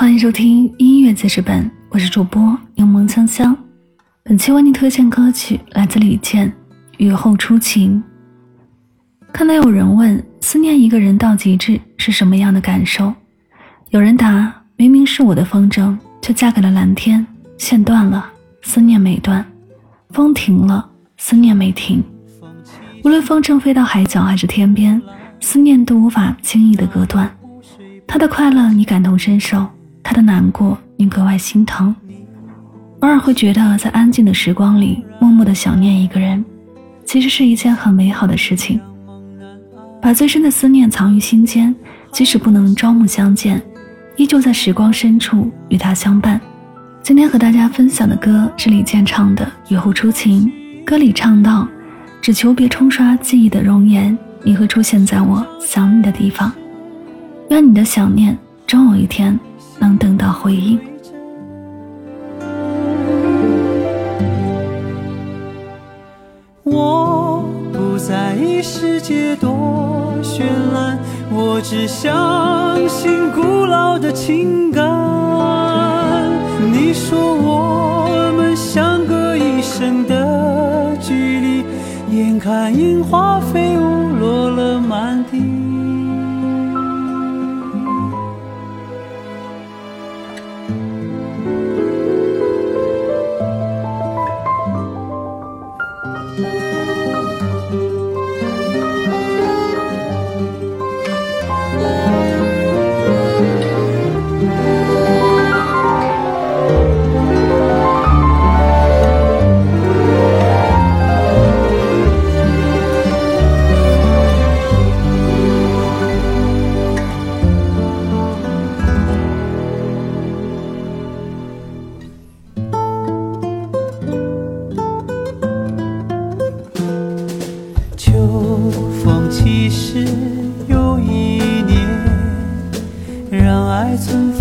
欢迎收听音乐记事本，我是主播柠檬香香。本期为您推荐歌曲来自李健《雨后初晴》。看到有人问，思念一个人到极致是什么样的感受？有人答：明明是我的风筝，却嫁给了蓝天，线断了，思念没断；风停了，思念没停。无论风筝飞到海角还是天边，思念都无法轻易的割断。他的快乐你感同身受，他的难过你格外心疼。偶尔会觉得，在安静的时光里，默默的想念一个人，其实是一件很美好的事情。把最深的思念藏于心间，即使不能朝暮相见，依旧在时光深处与他相伴。今天和大家分享的歌是李健唱的《雨后初晴》，歌里唱道：“只求别冲刷记忆的容颜，你会出现在我想你的地方。”愿你的想念终有一天能等到回应。我不在意世界多绚烂，我只相信古老的情感。你说我们相隔一生的距离，眼看樱花飞其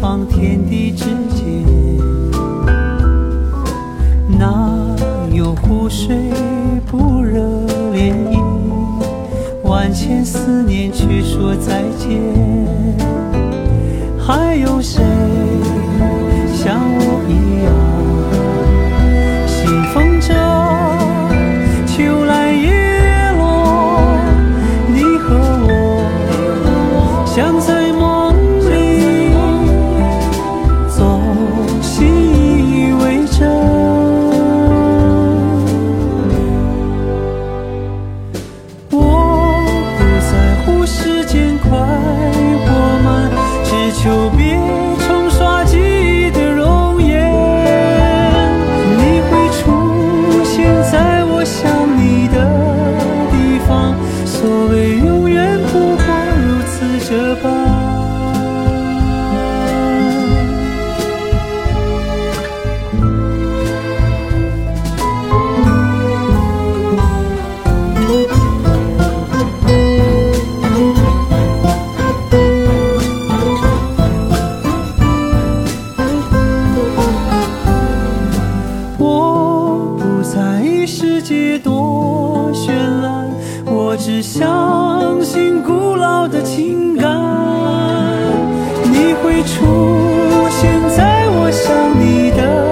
方天地之间。哪有湖水不惹涟漪？万千思念却说再见。还有谁只相信古老的情感。你会出现在我想你的。